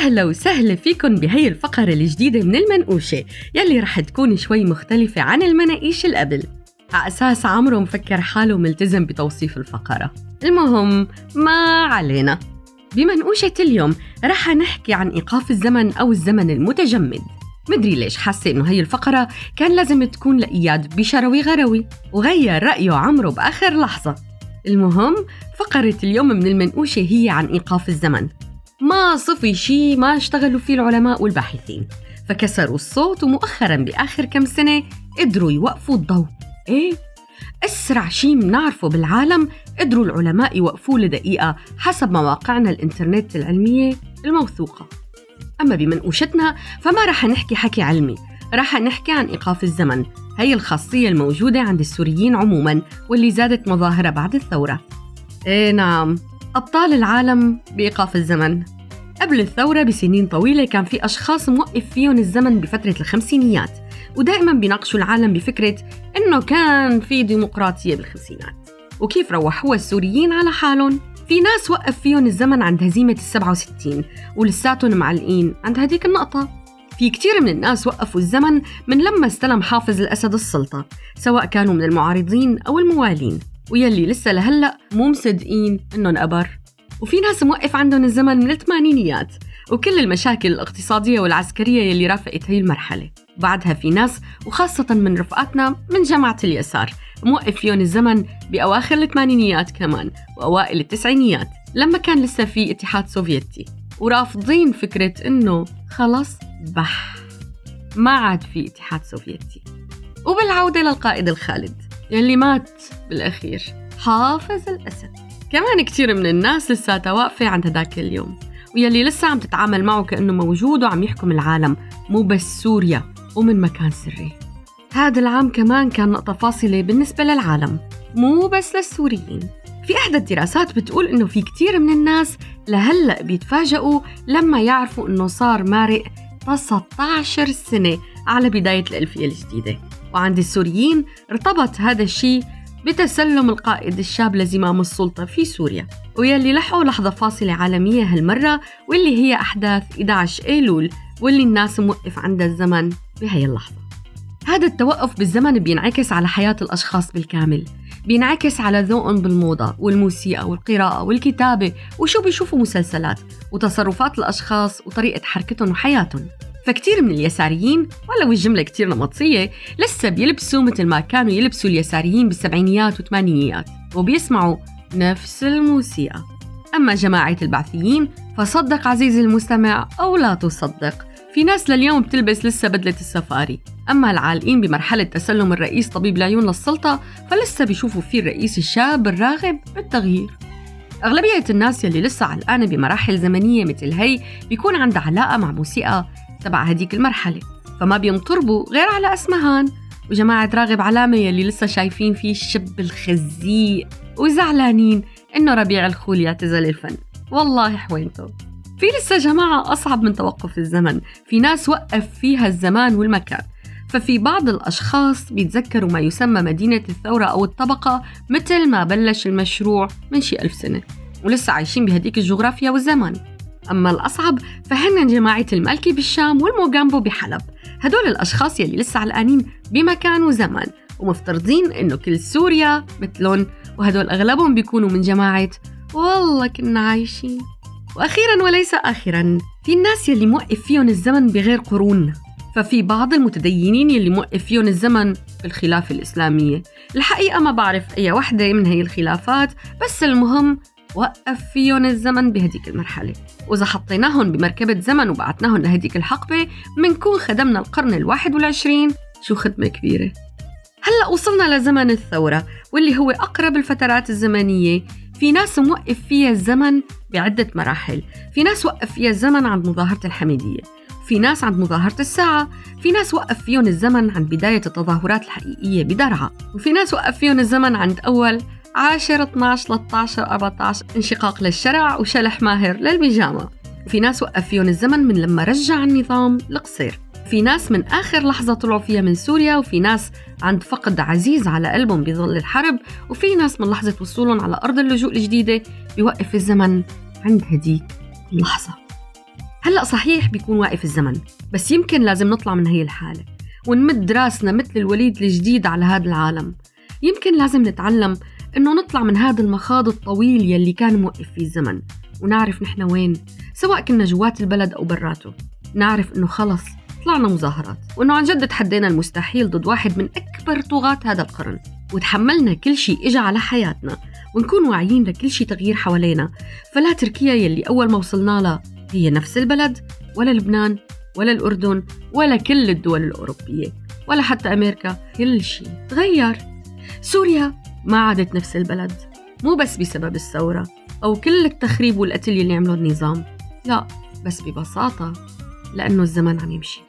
أهلا وسهلا فيكم بهي الفقرة الجديدة من المنقوشة يلي رح تكون شوي مختلفة عن المناقيش القبل على أساس عمرو مفكر حاله ملتزم بتوصيف الفقرة. المهم ما علينا. بمنقوشة اليوم رح نحكي عن إيقاف الزمن أو الزمن المتجمد. مدري ليش حاسة إنه هي الفقرة كان لازم تكون لإياد بشروي غروي وغير رأيه عمرو بآخر لحظة. المهم فقرة اليوم من المنقوشة هي عن إيقاف الزمن. ما صفي شيء ما اشتغلوا فيه العلماء والباحثين. فكسروا الصوت ومؤخرا بآخر كم سنة قدروا يوقفوا الضوء. إيه؟ أسرع شيء بنعرفه بالعالم قدروا العلماء يوقفوه لدقيقة حسب مواقعنا الإنترنت العلمية الموثوقة. أما بمنقوشتنا فما رح نحكي حكي علمي رح نحكي عن إيقاف الزمن. هي الخاصية الموجودة عند السوريين عموما واللي زادت مظاهرة بعد الثورة. إيه نعم أبطال العالم بإيقاف الزمن. قبل الثورة بسنين طويلة كان في أشخاص موقف فيهم الزمن بفترة الخمسينيات ودائما بيناقشوا العالم بفكرة إنه كان في ديمقراطية بالخمسينات وكيف روحوها السوريين على حالهم؟ في ناس وقف فيهم الزمن عند هزيمة السبعة وستين ولساتهم معلقين عند هديك النقطة. في كتير من الناس وقفوا الزمن من لما استلم حافظ الأسد السلطة سواء كانوا من المعارضين أو الموالين. ويلي لسه لهلأ مو مصدقين إنه انقبر وفي ناس موقف عندهم الزمن من الثمانينيات وكل المشاكل الاقتصادية والعسكرية يلي رافقت هي المرحلة. بعدها في ناس وخاصة من رفقاتنا من جماعة اليسار موقف فيهم الزمن بأواخر الثمانينيات كمان وأوائل التسعينيات لما كان لسه في اتحاد سوفيتي. ورافضين فكرة إنه خلص بح ما عاد في اتحاد سوفيتي. وبالعودة للقائد الخالد يلي مات بالأخير حافظ الأسد. كمان كتير من الناس لساتها واقفة عند هداك اليوم ويلي لسه عم تتعامل معه كأنه موجود وعم يحكم العالم مو بس سوريا ومن مكان سري. هذا العام كمان كان نقطة فاصلة بالنسبة للعالم مو بس للسوريين. في إحدى الدراسات بتقول إنه في كتير من الناس لهلأ بيتفاجئوا لما يعرفوا إنه صار مارق 19 سنة على بداية الألفية الجديدة. وعند السوريين ارتبط هذا الشيء بتسلم القائد الشاب لزمام السلطة في سوريا ويلي لحقوا لحظة فاصلة عالمية هالمرة واللي هي أحداث 11 أيلول واللي الناس موقف عندها الزمن بهي اللحظة. هذا التوقف بالزمن بينعكس على حياة الأشخاص بالكامل بينعكس على ذوقهم بالموضة والموسيقى والقراءة والكتابة وشو بيشوفوا مسلسلات وتصرفات الأشخاص وطريقة حركتهم وحياتهم. فكتير من اليساريين ولو الجملة كتير نمطية لسه بيلبسوا مثل ما كانوا يلبسوا اليساريين بالسبعينيات والثمانينيات وبيسمعوا نفس الموسيقى. أما جماعة البعثيين فصدق عزيزي المستمع أو لا تصدق في ناس لليوم بتلبس لسه بدلة السفاري. أما العالقين بمرحلة تسلم الرئيس طبيب العيون للسلطة فلسه بيشوفوا فيه الرئيس الشاب الراغب بالتغيير. أغلبية الناس يلي لسه علقانة بمراحل زمنية مثل هي بيكون عندها علاقة مع موسيقى تبع هديك المرحلة. فما بينطربوا غير على أسمهان. وجماعة راغب علامة يلي لسه شايفين فيه الشب الخزيق وزعلانين إنه ربيع الخول يعتزل الفن. والله حوينته. في لسه جماعة أصعب من توقف الزمن. في ناس وقف فيها الزمان والمكان. ففي بعض الأشخاص بيتذكروا ما يسمى مدينة الثورة أو الطبقة مثل ما بلش المشروع من شي ألف سنة. ولسه عايشين بهديك الجغرافيا والزمان. أما الأصعب فهن جماعة المالكي بالشام والموغامبو بحلب. هدول الأشخاص يلي لسه علقانين بمكان وزمان ومفترضين إنه كل سوريا مثلهم وهدول أغلبهم بيكونوا من جماعة والله كنا عايشين. وأخيرا وليس آخرا في الناس يلي موقف فيهم الزمن بغير قرون. ففي بعض المتدينين يلي موقف فيهم الزمن بالخلافة الإسلامية. الحقيقة ما بعرف أي وحدة من هي الخلافات بس المهم وقف فيهم الزمن بهديك المرحلة. وإذا حطيناهم بمركبة زمن وبعتناهم لهديك الحقبة منكون خدمنا القرن الواحد والعشرين. شو خدمة كبيرة. هلأ وصلنا لزمن الثورة واللي هو أقرب الفترات الزمنية. في ناس موقف فيها الزمن بعدة مراحل. في ناس وقف فيها الزمن عند مظاهرة الحميدية. في ناس عند مظاهرة الساعة. في ناس وقف فيهم الزمن عند بداية التظاهرات الحقيقية بدرعا. وفي ناس وقف فيهم الزمن عند أول 10 12 13 14 انشقاق للشرع وشلح ماهر للبيجامة. وفي ناس وقف فيهم الزمن من لما رجع النظام القصير. في ناس من آخر لحظة طلعوا فيها من سوريا وفي ناس عند فقد عزيز على قلبهم بظل الحرب وفي ناس من لحظة وصولهم على أرض اللجوء الجديدة بيوقف الزمن عند هديك اللحظة. هلأ صحيح بيكون واقف الزمن بس يمكن لازم نطلع من هي الحالة ونمد راسنا مثل الوليد الجديد على هذا العالم. يمكن لازم نتعلم إنه نطلع من هذا المخاض الطويل يلي كان موقف فيه الزمن ونعرف نحن وين سواء كنا جوات البلد أو براته. نعرف إنه خلص طلعنا مظاهرات وإنه عن جد تحدينا المستحيل ضد واحد من أكبر طغاة هذا القرن. وتحملنا كل شيء إجا على حياتنا ونكون واعيين لكل شيء تغيير حوالينا. فلا تركيا يلي أول ما وصلنا لها هي نفس البلد ولا لبنان ولا الأردن ولا كل الدول الأوروبية ولا حتى أمريكا. كل شيء تغير. سوريا ما عادت نفس البلد. مو بس بسبب الثورة أو كل التخريب والقتل اللي عمله النظام. لا بس ببساطة لأنه الزمن عم يمشي.